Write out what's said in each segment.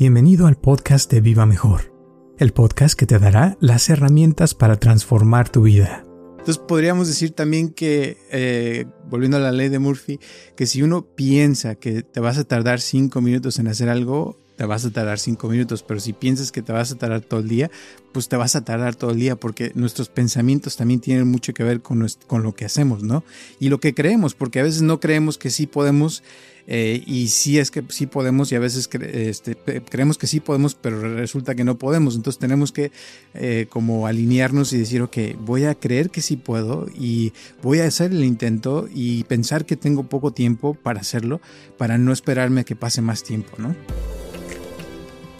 Bienvenido al podcast de Viva Mejor, el podcast que te dará las herramientas para transformar tu vida. Entonces podríamos decir también que, eh, volviendo a la ley de Murphy, que si uno piensa que te vas a tardar cinco minutos en hacer algo, te vas a tardar cinco minutos, pero si piensas que te vas a tardar todo el día, pues te vas a tardar todo el día porque nuestros pensamientos también tienen mucho que ver con, con lo que hacemos, ¿no? Y lo que creemos, porque a veces no creemos que sí podemos eh, y sí es que sí podemos y a veces este, creemos que sí podemos, pero resulta que no podemos. Entonces tenemos que eh, como alinearnos y decir, ok, voy a creer que sí puedo y voy a hacer el intento y pensar que tengo poco tiempo para hacerlo, para no esperarme a que pase más tiempo, ¿no?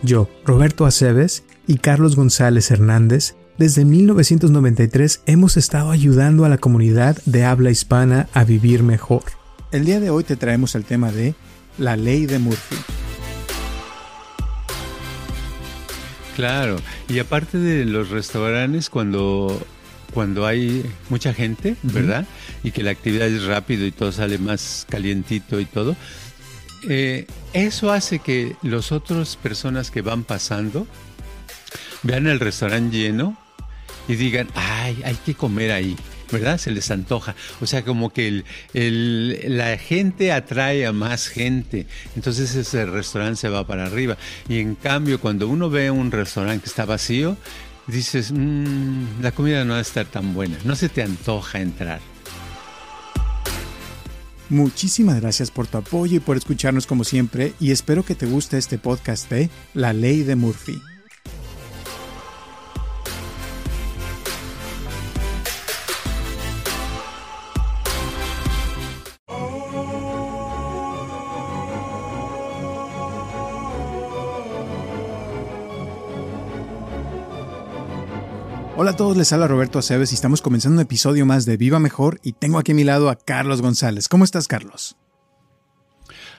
Yo, Roberto Aceves y Carlos González Hernández, desde 1993 hemos estado ayudando a la comunidad de habla hispana a vivir mejor. El día de hoy te traemos el tema de la ley de Murphy. Claro, y aparte de los restaurantes, cuando, cuando hay mucha gente, ¿verdad? Y que la actividad es rápido y todo sale más calientito y todo, eh, eso hace que las otras personas que van pasando vean el restaurante lleno y digan, ay, hay que comer ahí. ¿verdad? Se les antoja. O sea, como que la gente atrae a más gente. Entonces ese restaurante se va para arriba. Y en cambio, cuando uno ve un restaurante que está vacío, dices, mm, la comida no va a estar tan buena. No se te antoja entrar. Muchísimas gracias por tu apoyo y por escucharnos como siempre y espero que te guste este podcast de La Ley de Murphy. Hola a todos, les habla Roberto Aceves y estamos comenzando un episodio más de Viva Mejor y tengo aquí a mi lado a Carlos González. ¿Cómo estás, Carlos?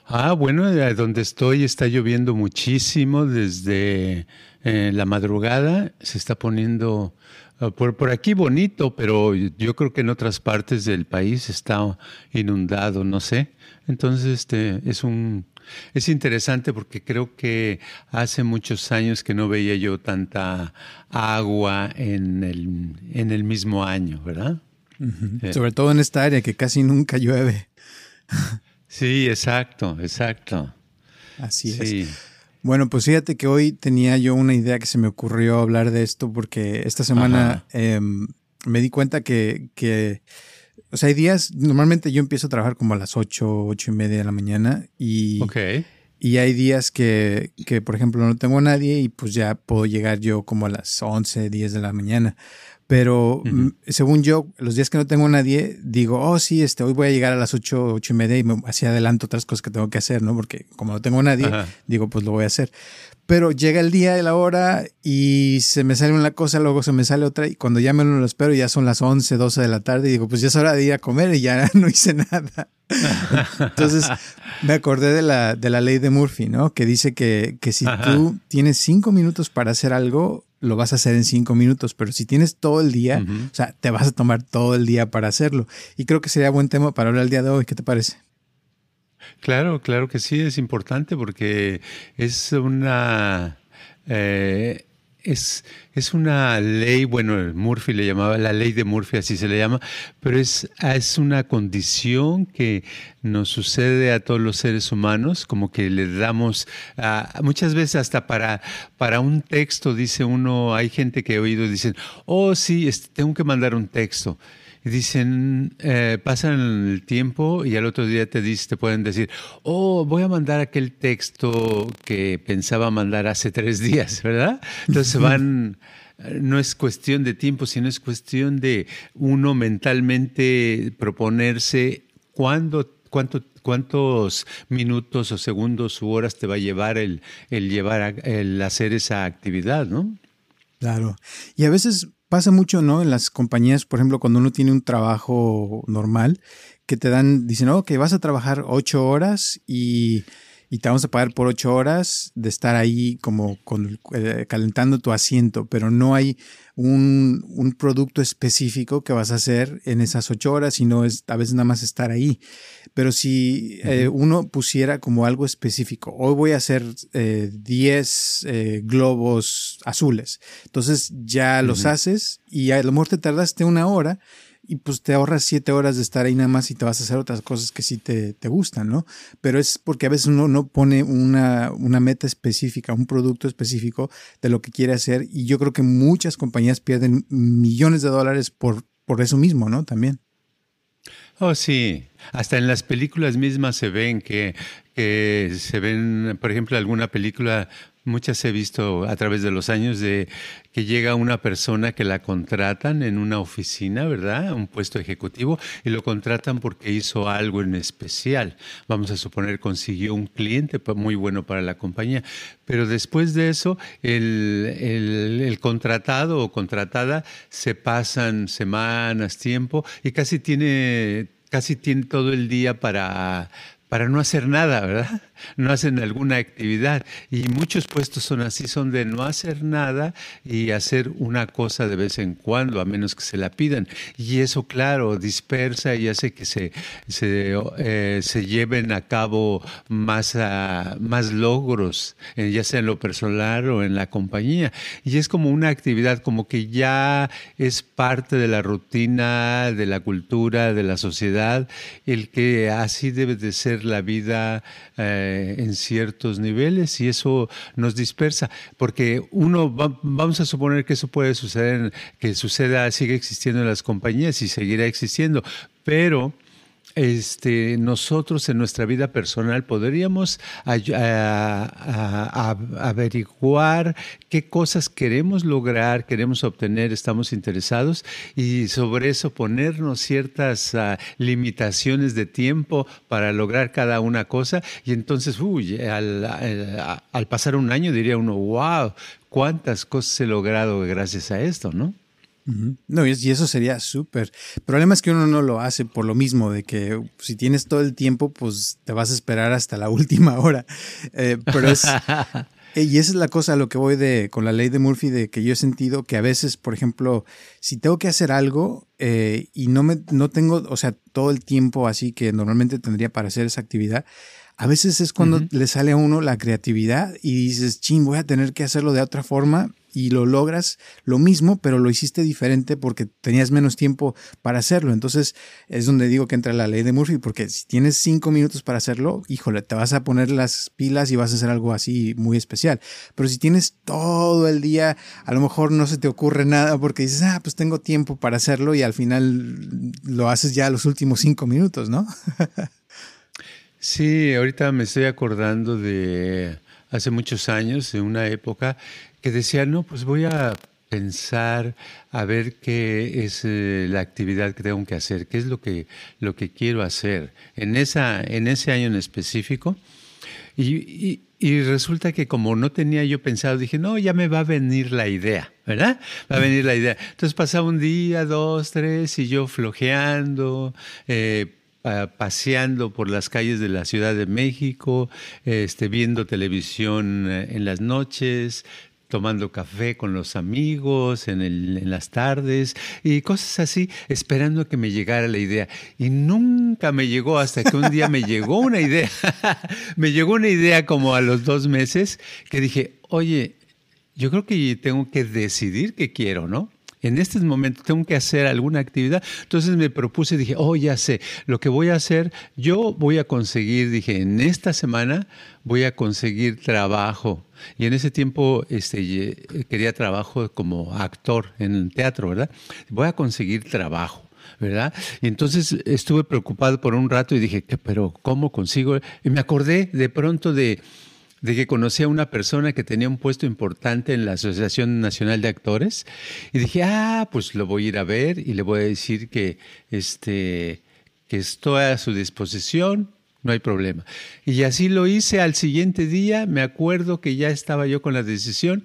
Ah, bueno, donde estoy está lloviendo muchísimo desde eh, la madrugada. Se está poniendo ah, por, por aquí bonito, pero yo creo que en otras partes del país está inundado, no sé. Entonces, este es un es interesante porque creo que hace muchos años que no veía yo tanta agua en el, en el mismo año, ¿verdad? Eh. Sobre todo en esta área que casi nunca llueve. sí, exacto, exacto. Así es. Bueno, pues fíjate que hoy tenía yo una idea que se me ocurrió hablar de esto porque esta semana em, me di cuenta que, que o sea, hay días, normalmente yo empiezo a trabajar como a las 8, 8 y media de la mañana y, y hay días que, que, por ejemplo, no tengo a nadie y pues ya puedo llegar yo como a las 11, 10 de la mañana. Pero mm, según yo, los días que no tengo a nadie, digo, oh, sí, este, hoy voy a llegar a las 8, 8 y media y me, así adelanto otras cosas que tengo que hacer, ¿no? Porque como no tengo a nadie, digo, pues lo voy a hacer. Pero llega el día y la hora y se me sale una cosa, luego se me sale otra y cuando ya me lo espero ya son las 11, 12 de la tarde y digo, pues ya es hora de ir a comer y ya no hice nada. Entonces me acordé de la, de la ley de Murphy, ¿no? Que dice que, que si tú tienes cinco minutos para hacer algo, lo vas a hacer en cinco minutos, pero si tienes todo el día, o sea, te vas a tomar todo el día para hacerlo. Y creo que sería buen tema para hablar el día de hoy. ¿Qué te parece? Claro, claro que sí, es importante porque es una... Eh, es, es, una ley, bueno, Murphy le llamaba la ley de Murphy, así se le llama, pero es, es una condición que nos sucede a todos los seres humanos, como que le damos, muchas veces hasta para, para un texto, dice uno, hay gente que he oído, dicen, oh sí, este, tengo que mandar un texto. Y dicen, eh, pasan el tiempo y al otro día te, dice, te pueden decir, oh, voy a mandar aquel texto que pensaba mandar hace tres días, ¿verdad? Entonces van, no es cuestión de tiempo, sino es cuestión de uno mentalmente proponerse cuándo cuánto, cuántos minutos o segundos u horas te va a llevar el, el llevar el hacer esa actividad, ¿no? Claro. Y a veces pasa mucho, ¿no? En las compañías, por ejemplo, cuando uno tiene un trabajo normal, que te dan, dicen, ok, vas a trabajar ocho horas y y te vamos a pagar por ocho horas de estar ahí como con, eh, calentando tu asiento, pero no hay un, un, producto específico que vas a hacer en esas ocho horas, sino es a veces nada más estar ahí. Pero si eh, uno pusiera como algo específico, hoy voy a hacer eh, diez globos azules, entonces ya los haces y a lo mejor te tardaste una hora y pues te ahorras siete horas de estar ahí nada más y te vas a hacer otras cosas que sí te, gustan, ¿no? Pero es porque a veces uno no pone una, una, meta específica, un producto específico de lo que quiere hacer y yo creo que muchas compañías pierden millones de dólares por, por eso mismo, ¿no? También. Oh, sí. Hasta en las películas mismas se ven que, que se ven, por ejemplo, alguna película Muchas he visto a través de los años de que llega una persona que la contratan en una oficina, ¿verdad? Un puesto ejecutivo y lo contratan porque hizo algo en especial. Vamos a suponer consiguió un cliente muy bueno para la compañía. Pero después de eso, el, el contratado o contratada se pasan semanas, tiempo y casi tiene casi tiene todo el día para, para no hacer nada, ¿verdad? No hacen alguna actividad. Y muchos puestos son así, son de no hacer nada y hacer una cosa de vez en cuando, a menos que se la pidan. Y eso, claro, dispersa y hace que se, se, eh, lleven a cabo más, ah, más logros, eh, ya sea en lo personal o en la compañía. Y es como una actividad, como que ya es parte de la rutina, de la cultura, de la sociedad, el que así debe de ser la vida eh, en ciertos niveles y eso nos dispersa, porque uno, vamos a suponer que eso puede suceder, que suceda, sigue existiendo en las compañías y seguirá existiendo, pero este, nosotros en nuestra vida personal podríamos averiguar qué cosas queremos lograr, queremos obtener, estamos interesados y sobre eso ponernos ciertas ah, limitaciones de tiempo para lograr cada una cosa y entonces, uy, al, al pasar un año diría uno, wow, cuántas cosas he logrado gracias a esto, ¿no? No, y eso sería súper. El problema es que uno no lo hace por lo mismo, de que si tienes todo el tiempo, pues te vas a esperar hasta la última hora. Eh, pero es... Y esa es la cosa a lo que voy de con la ley de Murphy, de que yo he sentido que a veces, por ejemplo, si tengo que hacer algo eh, y no me no tengo, o sea, todo el tiempo así que normalmente tendría para hacer esa actividad, a veces es cuando le sale a uno la creatividad y dices, ching, voy a tener que hacerlo de otra forma y lo logras lo mismo, pero lo hiciste diferente porque tenías menos tiempo para hacerlo. Entonces es donde digo que entra la ley de Murphy, porque si tienes cinco minutos para hacerlo, híjole, te vas a poner las pilas y vas a hacer algo así muy especial. Pero si tienes todo el día, a lo mejor no se te ocurre nada porque dices, ah, pues tengo tiempo para hacerlo y al final lo haces ya los últimos cinco minutos, ¿no? sí, ahorita me estoy acordando de hace muchos años, de una época que decía, no, pues voy a pensar a ver qué es eh, la actividad que tengo que hacer, qué es lo que, lo que quiero hacer en, esa, en ese año en específico. Y, y, resulta que como no tenía yo pensado, dije, no, ya me va a venir la idea, ¿verdad? Va a venir la idea. Entonces pasaba un día, dos, tres, y yo flojeando, eh, paseando por las calles de la Ciudad de México, este, viendo televisión eh, en las noches, tomando café con los amigos en, el, en, las tardes y cosas así, esperando que me llegara la idea. Y nunca me llegó hasta que un día me llegó una idea. me llegó una idea como a los dos meses que dije, oye, yo creo que tengo que decidir qué quiero, ¿no? En este momento tengo que hacer alguna actividad. Entonces me propuse, dije, oh, ya sé, lo que voy a hacer, yo voy a conseguir, dije, en esta semana voy a conseguir trabajo. Y en ese tiempo este, quería trabajo como actor en teatro, ¿verdad? Voy a conseguir trabajo. ¿verdad? Y entonces estuve preocupado por un rato y dije, pero ¿cómo consigo? Y me acordé de pronto de, de que conocí a una persona que tenía un puesto importante en la Asociación Nacional de Actores y dije, ah, pues lo voy a ir a ver y le voy a decir que, este, que estoy a su disposición, no hay problema. Y así lo hice al siguiente día, me acuerdo que ya estaba yo con la decisión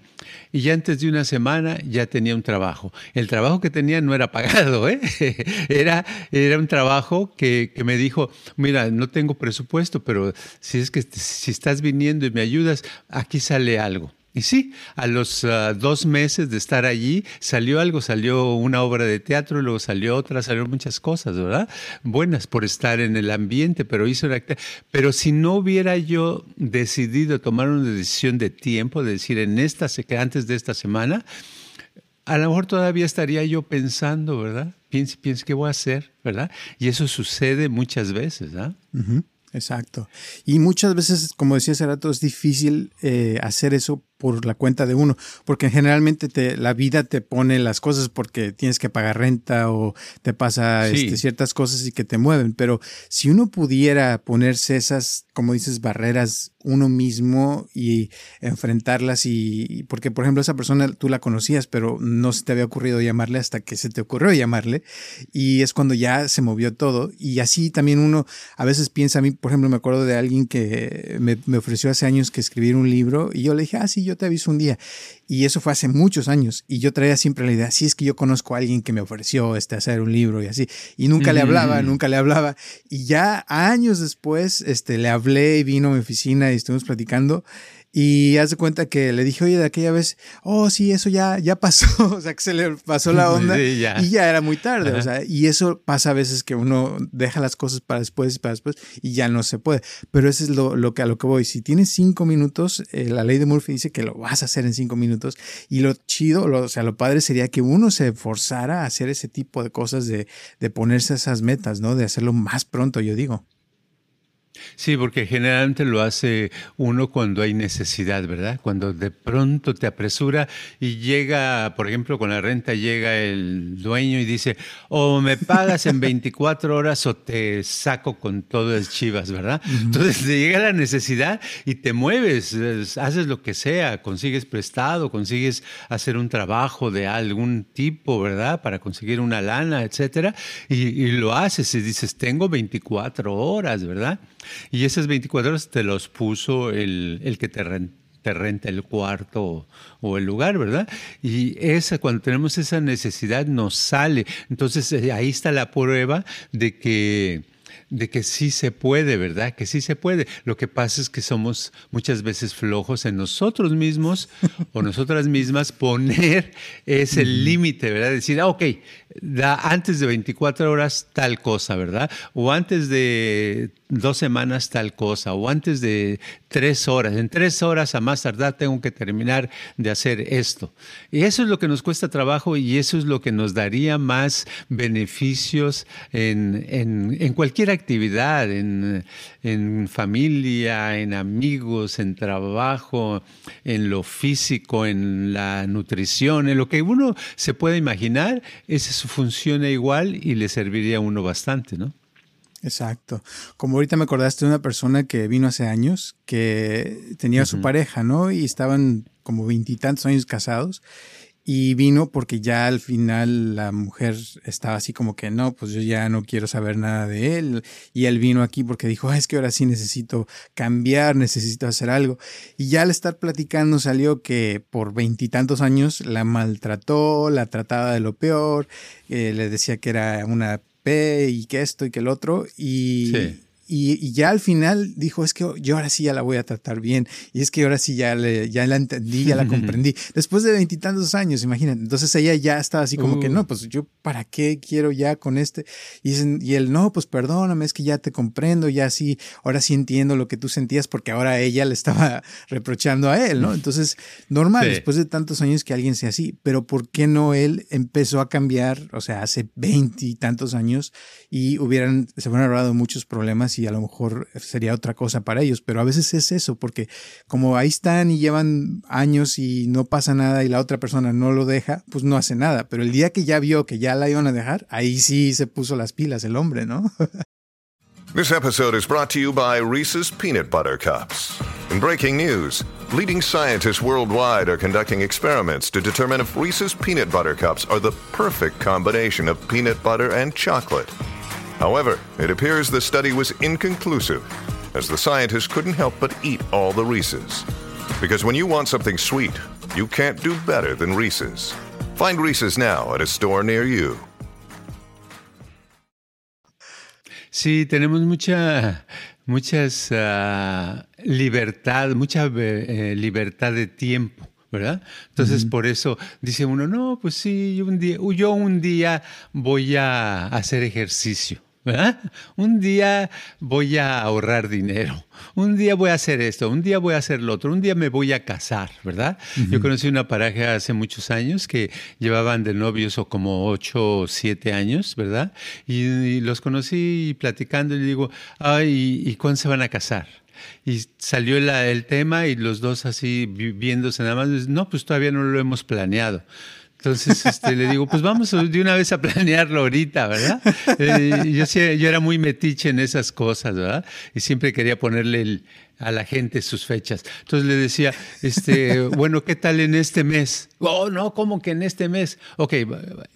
y ya antes de una semana ya tenía un trabajo. El trabajo que tenía no era pagado, ¿eh? era, era un trabajo que, que, me dijo, mira, no tengo presupuesto, pero si es que si estás viniendo y me ayudas, aquí sale algo. Y sí, a los ah, dos meses de estar allí salió algo, salió una obra de teatro, luego salió otra, salieron muchas cosas, ¿verdad? Buenas por estar en el ambiente, pero hizo una... Pero si no hubiera yo decidido tomar una decisión de tiempo, de decir en esta, antes de esta semana, a lo mejor todavía estaría yo pensando, ¿verdad? Piense, piense qué voy a hacer, ¿verdad? Y eso sucede muchas veces, ¿ah? Exacto. Y muchas veces, como decía hace rato, es difícil eh, hacer eso por la cuenta de uno, porque generalmente te, la vida te pone las cosas porque tienes que pagar renta o te pasa este, ciertas cosas y que te mueven, pero si uno pudiera ponerse esas, como dices, barreras uno mismo y enfrentarlas y porque por ejemplo esa persona tú la conocías pero no se te había ocurrido llamarle hasta que se te ocurrió llamarle y es cuando ya se movió todo y así también uno a veces piensa a mí por ejemplo me acuerdo de alguien que me, me ofreció hace años que escribir un libro y yo le dije ah sí yo te aviso un día. Y eso fue hace muchos años. Y yo traía siempre la idea, si es que yo conozco a alguien que me ofreció este, hacer un libro y así. Y nunca le hablaba, mm. nunca le hablaba. Y ya años después, este, le hablé y vino a mi oficina y estuvimos platicando. Y haz de cuenta que le dije, oye, de aquella vez, oh, sí, eso ya, ya pasó. o sea, que se le pasó la onda y ya era muy tarde. O sea, y eso pasa a veces que uno deja las cosas para después y para después y ya no se puede. Pero eso es lo, lo que a lo que voy. Si tienes cinco minutos, eh, la ley de Murphy dice que lo vas a hacer en cinco minutos. Y lo chido, o sea, lo padre sería que uno se forzara a hacer ese tipo de cosas, de, de ponerse esas metas, ¿no? De hacerlo más pronto, yo digo. Sí, porque generalmente lo hace uno cuando hay necesidad, ¿verdad? Cuando de pronto te apresura y llega, por ejemplo, con la renta llega el dueño y dice, o me pagas en 24 horas o te saco con todo el chivas, ¿verdad? Entonces te llega la necesidad y te mueves, haces lo que sea, consigues prestado, consigues hacer un trabajo de algún tipo, ¿verdad? Para conseguir una lana, etcétera, y, y lo haces y dices, tengo 24 horas, ¿verdad? Y esas 24 horas te los puso el, el que te, te renta el cuarto o, el lugar, ¿verdad? Y esa, cuando tenemos esa necesidad, nos sale. Entonces eh, ahí está la prueba de que de que sí se puede, ¿verdad? Que sí se puede. Lo que pasa es que somos muchas veces flojos en nosotros mismos o nosotras mismas poner ese límite, ¿verdad? Decir, ah, ok, da antes de 24 horas tal cosa, ¿verdad? O antes de dos semanas tal cosa, o antes de tres horas. En tres horas a más tardar tengo que terminar de hacer esto. Y eso es lo que nos cuesta trabajo y eso es lo que nos daría más beneficios en, en, en cualquier actividad, en, en familia, en amigos, en trabajo, en lo físico, en la nutrición, en lo que uno se puede imaginar, eso funciona igual y le serviría a uno bastante, ¿no? Exacto. Como ahorita me acordaste de una persona que vino hace años, que tenía a su pareja, ¿no? Y estaban como veintitantos años casados. Y vino porque ya al final la mujer estaba así como que no, pues yo ya no quiero saber nada de él. Y él vino aquí porque dijo, es que ahora sí necesito cambiar, necesito hacer algo. Y ya al estar platicando salió que por veintitantos años la maltrató, la trataba de lo peor, eh, le decía que era una y que esto y que el otro. Y, y, ya al final dijo, es que yo ahora sí ya la voy a tratar bien. Y es que ahora sí ya, le, ya la entendí, ya la comprendí. Después de veintitantos años, imagínate. Entonces ella ya estaba así como que, uh. no, pues yo para qué quiero ya con este. Y, y él, no, pues perdóname, es que ya te comprendo, ya sí, ahora sí entiendo lo que tú sentías porque ahora ella le estaba reprochando a él, ¿no? Entonces, normal, después de tantos años que alguien sea así. Pero ¿por qué no él empezó a cambiar, o sea, hace veintitantos años y hubieran, se hubieran ahorrado muchos problemas y a lo mejor sería otra cosa para ellos, pero a veces es eso, porque como ahí están y llevan años y no pasa nada y la otra persona no lo deja, pues no hace nada, pero el día que ya vio que ya la iban a dejar, ahí sí se puso las pilas el hombre, ¿no? This episode is brought to you by Reese's Peanut Butter Cups. In breaking news, leading scientists worldwide are conducting experiments to determine if Reese's Peanut Butter Cups are the perfect combination of peanut butter and chocolate. However, it appears the study was inconclusive, as the scientists couldn't help but eat all the Reese's. Because when you want something sweet, you can't do better than Reese's. Find Reese's now at a store near you. Sí, tenemos mucha, muchas uh, libertad, mucha eh, libertad de tiempo. ¿verdad? Entonces, por eso dice uno, no, pues sí, un día, yo un día voy a hacer ejercicio. ¿Verdad? Un día voy a ahorrar dinero, un día voy a hacer esto, un día voy a hacer lo otro, un día me voy a casar, ¿verdad? Yo conocí una pareja hace muchos años que llevaban de novios o como ocho o siete años, ¿verdad? Y, los conocí platicando y digo, ay, ¿y cuándo se van a casar? Y salió el tema y los dos así viéndose nada más, no, pues todavía no lo hemos planeado. Entonces este, le digo, pues vamos de una vez a planearlo ahorita, ¿verdad? Eh, yo, yo era muy metiche en esas cosas, ¿verdad? Y siempre quería ponerle el, a la gente sus fechas. Entonces le decía, este, bueno, ¿qué tal en este mes? Oh, no, ¿cómo que en este mes? Ok, eh,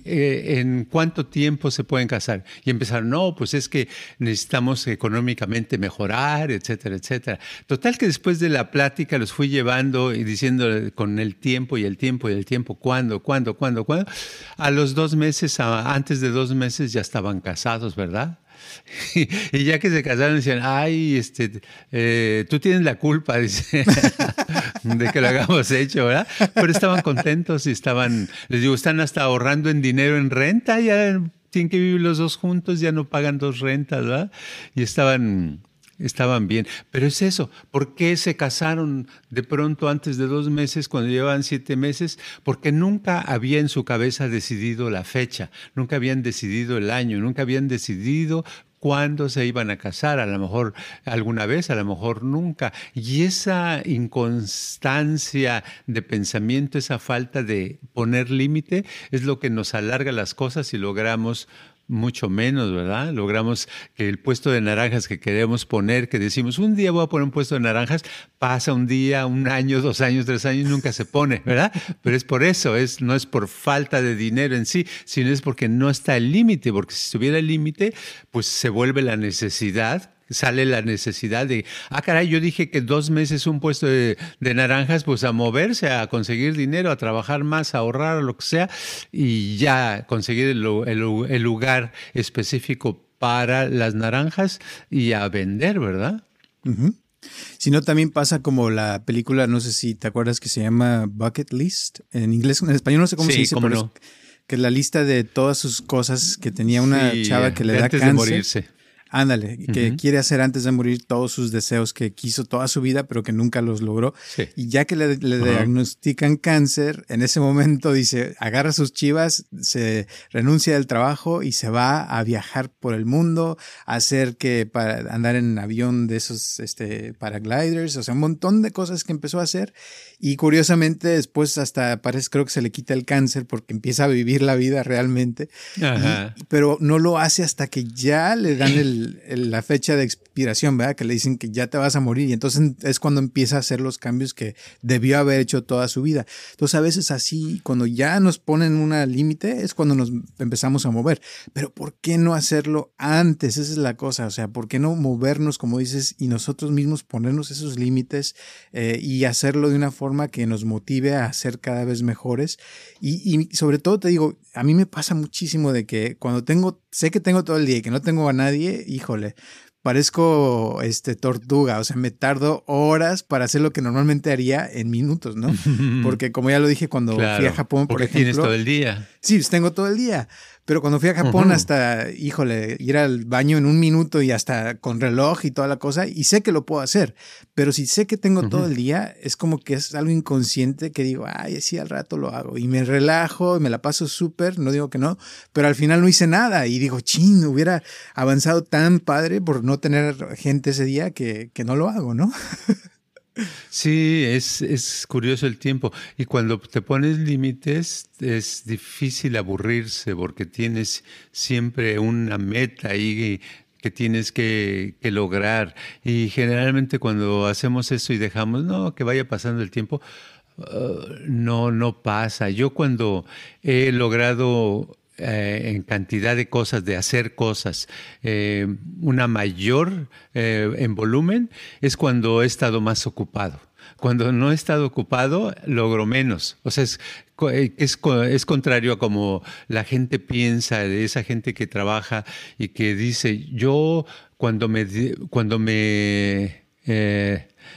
¿en cuánto tiempo se pueden casar? Y empezaron, no, pues es que necesitamos económicamente mejorar, etcétera, etcétera. Total que después de la plática los fui llevando y diciendo con el tiempo y el tiempo y el tiempo, ¿cuándo, cuándo, cuándo, cuándo? A los dos meses, antes de dos meses ya estaban casados, ¿verdad? Y, ya que se casaron, decían, ay, este, eh, tú tienes la culpa, de que lo hagamos hecho, ¿verdad? Pero estaban contentos y estaban, les digo, están hasta ahorrando en dinero en renta, ya tienen que vivir los dos juntos, ya no pagan dos rentas, ¿verdad? Y estaban estaban bien. Pero es eso, ¿por qué se casaron de pronto antes de dos meses, cuando llevaban siete meses? Porque nunca había en su cabeza decidido la fecha, nunca habían decidido el año, nunca habían decidido cuándo se iban a casar, a lo mejor alguna vez, a lo mejor nunca. Y esa inconstancia de pensamiento, esa falta de poner límite, es lo que nos alarga las cosas y logramos mucho menos, ¿verdad? Logramos que el puesto de naranjas que queremos poner, que decimos, un día voy a poner un puesto de naranjas, pasa un día, un año, dos años, tres años, nunca se pone, ¿verdad? Pero es por eso, es, no es por falta de dinero en sí, sino es porque no está el límite, porque si estuviera el límite, pues se vuelve la necesidad sale la necesidad de, ah, caray, yo dije que dos meses un puesto de, naranjas, pues a moverse, a conseguir dinero, a trabajar más, a ahorrar, lo que sea, y ya conseguir el, lugar específico para las naranjas y a vender, ¿verdad? Si no, también pasa como la película, no sé si te acuerdas que se llama Bucket List. En inglés, en español no sé cómo se dice, pero que es la lista de todas sus cosas que tenía una chava que le da cáncer. De morirse. Ándale, que quiere hacer antes de morir todos sus deseos que quiso toda su vida, pero que nunca los logró. Y ya que le, diagnostican cáncer, en ese momento dice, agarra sus chivas, se renuncia del trabajo y se va a viajar por el mundo, a hacer que para andar en avión de esos este, paragliders, o sea, un montón de cosas que empezó a hacer. Y curiosamente después hasta parece, creo que se le quita el cáncer porque empieza a vivir la vida realmente. pero no lo hace hasta que ya le dan el, la fecha de expiración, ¿verdad? Que le dicen que ya te vas a morir. Y entonces es cuando empieza a hacer los cambios que debió haber hecho toda su vida. Entonces a veces así, cuando ya nos ponen una límite, es cuando nos empezamos a mover. Pero ¿por qué no hacerlo antes? Esa es la cosa. O sea, ¿por qué no movernos, como dices, y nosotros mismos ponernos esos límites eh, y hacerlo de una forma que nos motive a ser cada vez mejores. Y, sobre todo te digo, a mí me pasa muchísimo de que cuando tengo, sé que tengo todo el día y que no tengo a nadie, híjole, parezco este tortuga, o sea, me tardo horas para hacer lo que normalmente haría en minutos, ¿no? Porque como ya lo dije cuando fui a Japón, por ejemplo, tienes todo el día. Sí, tengo todo el día. Pero cuando fui a Japón, hasta, híjole, ir al baño en un minuto y hasta con reloj y toda la cosa, y sé que lo puedo hacer. Pero si sé que tengo todo el día, es como que es algo inconsciente que digo, ay, sí, al rato lo hago. Y me relajo y me la paso súper, no digo que no, pero al final no hice nada. Y digo, ching, hubiera avanzado tan padre por no tener gente ese día que, que no lo hago, ¿no? Sí, es, es, curioso el tiempo. Y cuando te pones límites es difícil aburrirse porque tienes siempre una meta ahí que tienes que, lograr. Y generalmente cuando hacemos eso y dejamos, no, que vaya pasando el tiempo, uh, no, no pasa. Yo cuando he logrado eh, en cantidad de cosas, de hacer cosas, eh, una mayor en volumen, es cuando he estado más ocupado. Cuando no he estado ocupado, logro menos. O sea, es, es, es, contrario a como la gente piensa, de esa gente que trabaja y que dice, yo cuando me, cuando me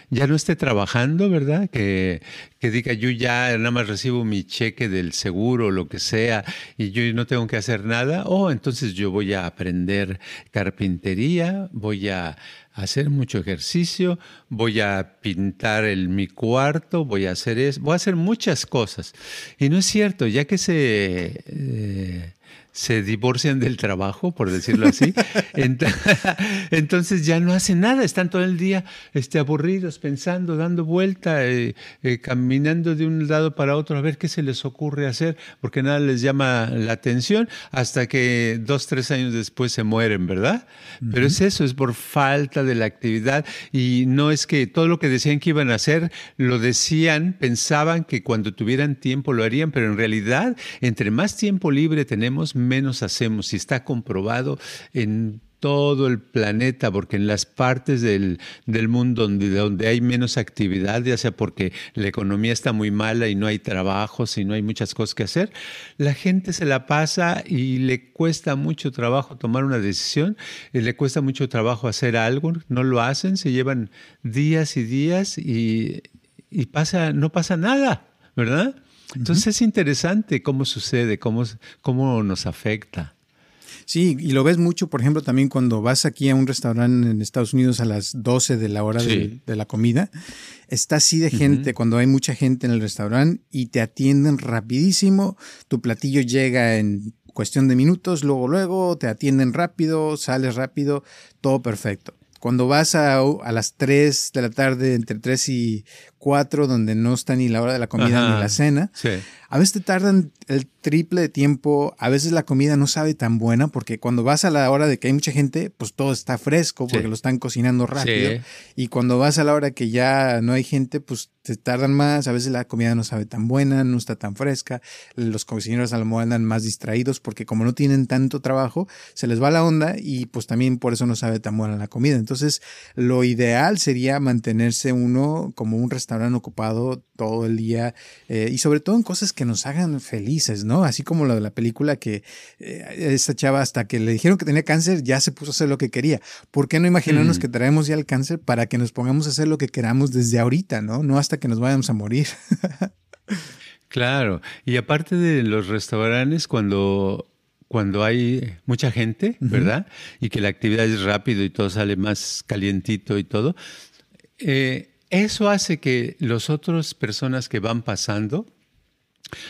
ya no esté trabajando, ¿verdad? Que, que diga yo ya nada más recibo mi cheque del seguro, o lo que sea, y yo no tengo que hacer nada, oh, entonces yo voy a aprender carpintería, voy a hacer mucho ejercicio, voy a pintar el, mi cuarto, voy a hacer eso, voy a hacer muchas cosas. Y no es cierto, ya que se... Eh, se divorcian del trabajo, por decirlo así. Entonces ya no hacen nada, están todo el día este, aburridos, pensando, dando vuelta, eh, eh, caminando de un lado para otro a ver qué se les ocurre hacer, porque nada les llama la atención hasta que dos, tres años después se mueren, ¿verdad? Pero es eso, es por falta de la actividad y no es que todo lo que decían que iban a hacer, lo decían, pensaban que cuando tuvieran tiempo lo harían, pero en realidad, entre más tiempo libre tenemos, menos hacemos y está comprobado en todo el planeta, porque en las partes del, mundo donde, donde, hay menos actividad, ya sea porque la economía está muy mala y no hay trabajos y no hay muchas cosas que hacer, la gente se la pasa y le cuesta mucho trabajo tomar una decisión, y le cuesta mucho trabajo hacer algo, no lo hacen, se llevan días y días y, y pasa, no pasa nada, ¿verdad? Entonces es interesante cómo sucede, cómo, cómo nos afecta. Sí, y lo ves mucho, por ejemplo, también cuando vas aquí a un restaurante en Estados Unidos a las 12 de la hora de, la comida, está así de gente, cuando hay mucha gente en el restaurante y te atienden rapidísimo, tu platillo llega en cuestión de minutos, luego, luego, te atienden rápido, sales rápido, todo perfecto. Cuando vas a, a, las 3 de la tarde, entre 3 y 4, donde no está ni la hora de la comida ni la cena, a veces te tardan el triple de tiempo, a veces la comida no sabe tan buena porque cuando vas a la hora de que hay mucha gente, pues todo está fresco porque lo están cocinando rápido. Y cuando vas a la hora que ya no hay gente, pues te tardan más, a veces la comida no sabe tan buena, no está tan fresca, los cocineros a lo mejor andan más distraídos porque como no tienen tanto trabajo, se les va la onda y pues también por eso no sabe tan buena la comida. Entonces, lo ideal sería mantenerse uno como un restaurante ocupado todo el día eh, y sobre todo en cosas que nos hagan felices, ¿no? Así como lo de la película que eh, esta chava hasta que le dijeron que tenía cáncer ya se puso a hacer lo que quería. ¿Por qué no imaginarnos mm. que traemos ya el cáncer para que nos pongamos a hacer lo que queramos desde ahorita, ¿no? No hasta que nos vayamos a morir. claro, y aparte de los restaurantes, cuando cuando hay mucha gente, ¿verdad? Y que la actividad es rápido y todo sale más calientito y todo, eh, eso hace que las otras personas que van pasando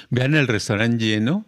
vean el restaurante lleno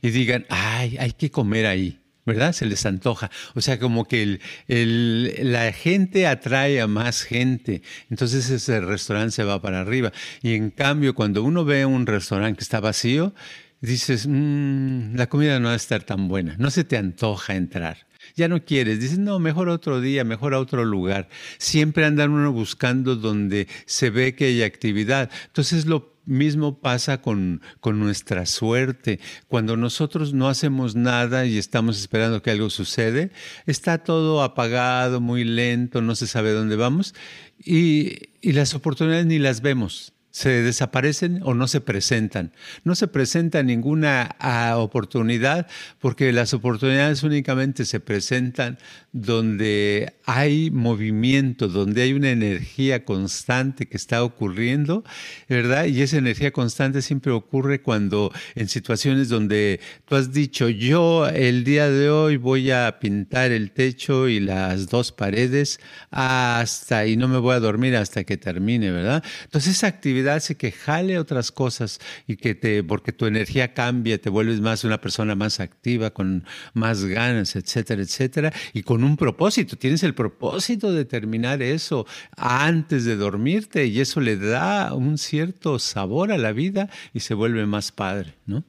y digan, ay, hay que comer ahí. ¿verdad? Se les antoja. O sea, como que la gente atrae a más gente, entonces ese restaurante se va para arriba. Y en cambio, cuando uno ve un restaurante que está vacío, dices, mm, la comida no va a estar tan buena, no se te antoja entrar ya no quieres, dices, no, mejor otro día, mejor a otro lugar. Siempre andan uno buscando donde se ve que hay actividad. Entonces lo mismo pasa con, con, nuestra suerte. Cuando nosotros no hacemos nada y estamos esperando que algo sucede, está todo apagado, muy lento, no se sabe dónde vamos y, y las oportunidades ni las vemos se desaparecen o no se presentan. No se presenta ninguna ah, oportunidad porque las oportunidades únicamente se presentan donde hay movimiento, donde hay una energía constante que está ocurriendo, ¿verdad? Y esa energía constante siempre ocurre cuando en situaciones donde tú has dicho, yo el día de hoy voy a pintar el techo y las dos paredes hasta y no me voy a dormir hasta que termine, ¿verdad? Entonces esa actividad hace que jale otras cosas y que te, porque tu energía cambia, te vuelves más una persona más activa, con más ganas, etcétera, etcétera, y con un propósito. Tienes el propósito de terminar eso antes de dormirte y eso le da un cierto sabor a la vida y se vuelve más padre, ¿no?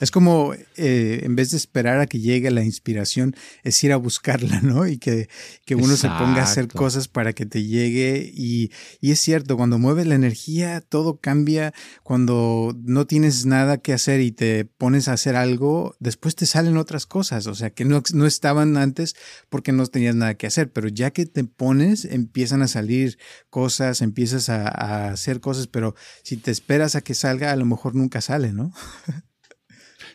Es como eh, en vez de esperar a que llegue la inspiración, es ir a buscarla, ¿no? Y que, uno se ponga a hacer cosas para que te llegue. Y, y, es cierto, cuando mueves la energía, todo cambia. Cuando no tienes nada que hacer y te pones a hacer algo, después te salen otras cosas. O sea, que no, no estaban antes porque no tenías nada que hacer. Pero ya que te pones, empiezan a salir cosas, empiezas a, a hacer cosas. Pero si te esperas a que salga, a lo mejor nunca sale, ¿no?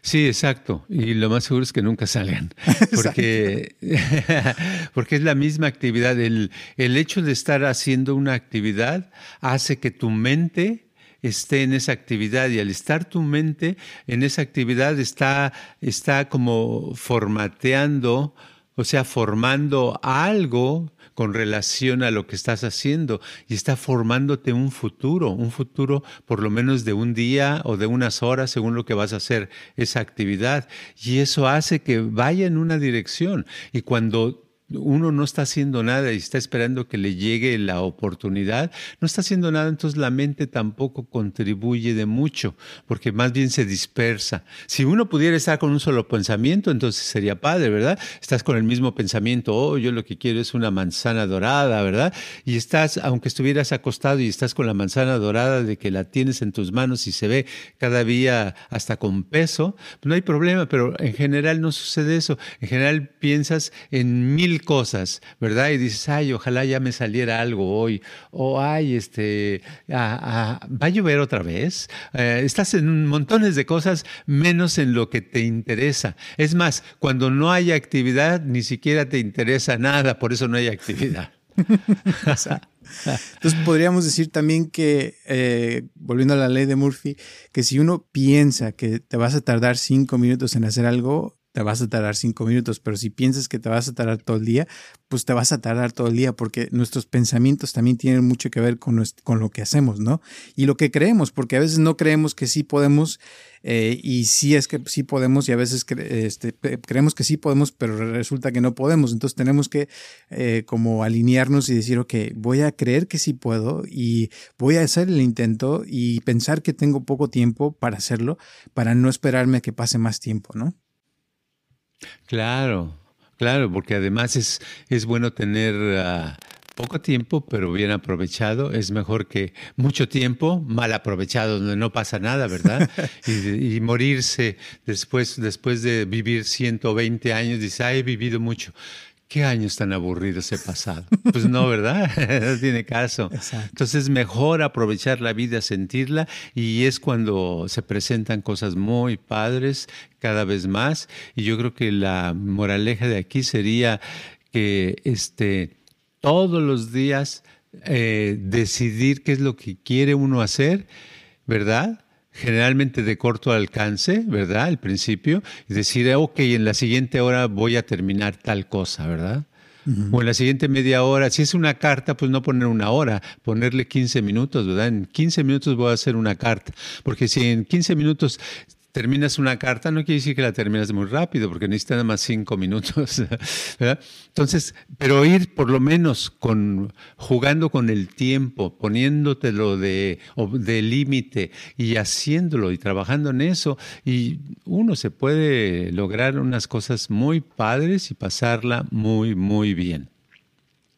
Sí, exacto. Y lo más seguro es que nunca salgan. Porque, porque es la misma actividad. El, el hecho de estar haciendo una actividad hace que tu mente esté en esa actividad y al estar tu mente en esa actividad está, está como formateando, o sea, formando algo con relación a lo que estás haciendo y está formándote un futuro, un futuro por lo menos de un día o de unas horas según lo que vas a hacer esa actividad. Y eso hace que vaya en una dirección. Y cuando uno no está haciendo nada y está esperando que le llegue la oportunidad, no está haciendo nada, entonces la mente tampoco contribuye de mucho, porque más bien se dispersa. Si uno pudiera estar con un solo pensamiento, entonces sería padre, ¿verdad? Estás con el mismo pensamiento, oh, yo lo que quiero es una manzana dorada, ¿verdad? Y estás, aunque estuvieras acostado y estás con la manzana dorada de que la tienes en tus manos y se ve cada día hasta con peso, pues no hay problema, pero en general no sucede eso. En general piensas en mil cosas, ¿verdad? Y dices, ay, ojalá ya me saliera algo hoy, o ay, este, va a llover otra vez. Eh, estás en montones de cosas menos en lo que te interesa. Es más, cuando no hay actividad, ni siquiera te interesa nada, por eso no hay actividad. Entonces podríamos decir también que, eh, volviendo a la ley de Murphy, que si uno piensa que te vas a tardar cinco minutos en hacer algo, te vas a tardar cinco minutos, pero si piensas que te vas a tardar todo el día, pues te vas a tardar todo el día porque nuestros pensamientos también tienen mucho que ver con, con lo que hacemos, ¿no? Y lo que creemos, porque a veces no creemos que sí podemos eh, y sí es que sí podemos y a veces este, creemos que sí podemos, pero resulta que no podemos. Entonces tenemos que eh, como alinearnos y decir, ok, voy a creer que sí puedo y voy a hacer el intento y pensar que tengo poco tiempo para hacerlo, para no esperarme a que pase más tiempo, ¿no? Claro, claro, porque además es, es bueno tener ah, poco tiempo, pero bien aprovechado. Es mejor que mucho tiempo mal aprovechado, donde no pasa nada, ¿verdad? y, morirse después, después de vivir 120 años, dice, ah, he vivido mucho. ¿Qué años tan aburridos he pasado? Pues no, ¿verdad? no tiene caso. Entonces es mejor aprovechar la vida, sentirla y es cuando se presentan cosas muy padres cada vez más. Y yo creo que la moraleja de aquí sería que este, todos los días eh, decidir qué es lo que quiere uno hacer, ¿verdad? Generalmente de corto alcance, ¿verdad? Al principio, y decir, ok, en la siguiente hora voy a terminar tal cosa, ¿verdad? O en la siguiente media hora, si es una carta, pues no poner una hora, ponerle 15 minutos, ¿verdad? En 15 minutos voy a hacer una carta, porque si en 15 minutos terminas una carta, no quiere decir que la terminas muy rápido, porque necesitas nada más cinco minutos. Entonces, pero ir por lo menos con, jugando con el tiempo, poniéndotelo de, de límite y haciéndolo y trabajando en eso, y uno se puede lograr unas cosas muy padres y pasarla muy, muy bien.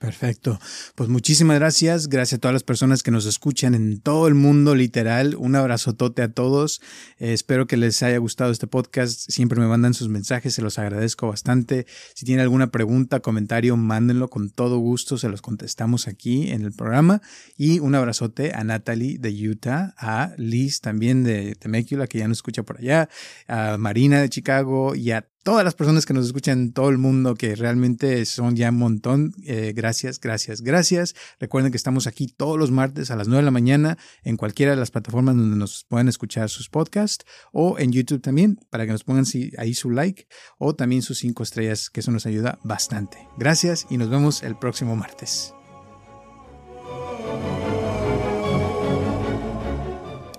Perfecto. Pues muchísimas gracias. Gracias a todas las personas que nos escuchan en todo el mundo, literal. Un abrazotote a todos. Eh, espero que les haya gustado este podcast. Siempre me mandan sus mensajes, se los agradezco bastante. Si tienen alguna pregunta, comentario, mándenlo con todo gusto. Se los contestamos aquí en el programa. Y un abrazote a Natalie de Utah, a Liz también de Temecula, que ya nos escucha por allá, a Marina de Chicago y a todas las personas que nos escuchan todo el mundo, que realmente son ya un montón. Eh, gracias, gracias, gracias. Recuerden que estamos aquí todos los martes a las 9 de la mañana en cualquiera de las plataformas donde nos pueden escuchar sus podcasts o en YouTube también para que nos pongan ahí su like o también sus cinco estrellas, que eso nos ayuda bastante. Gracias y nos vemos el próximo martes.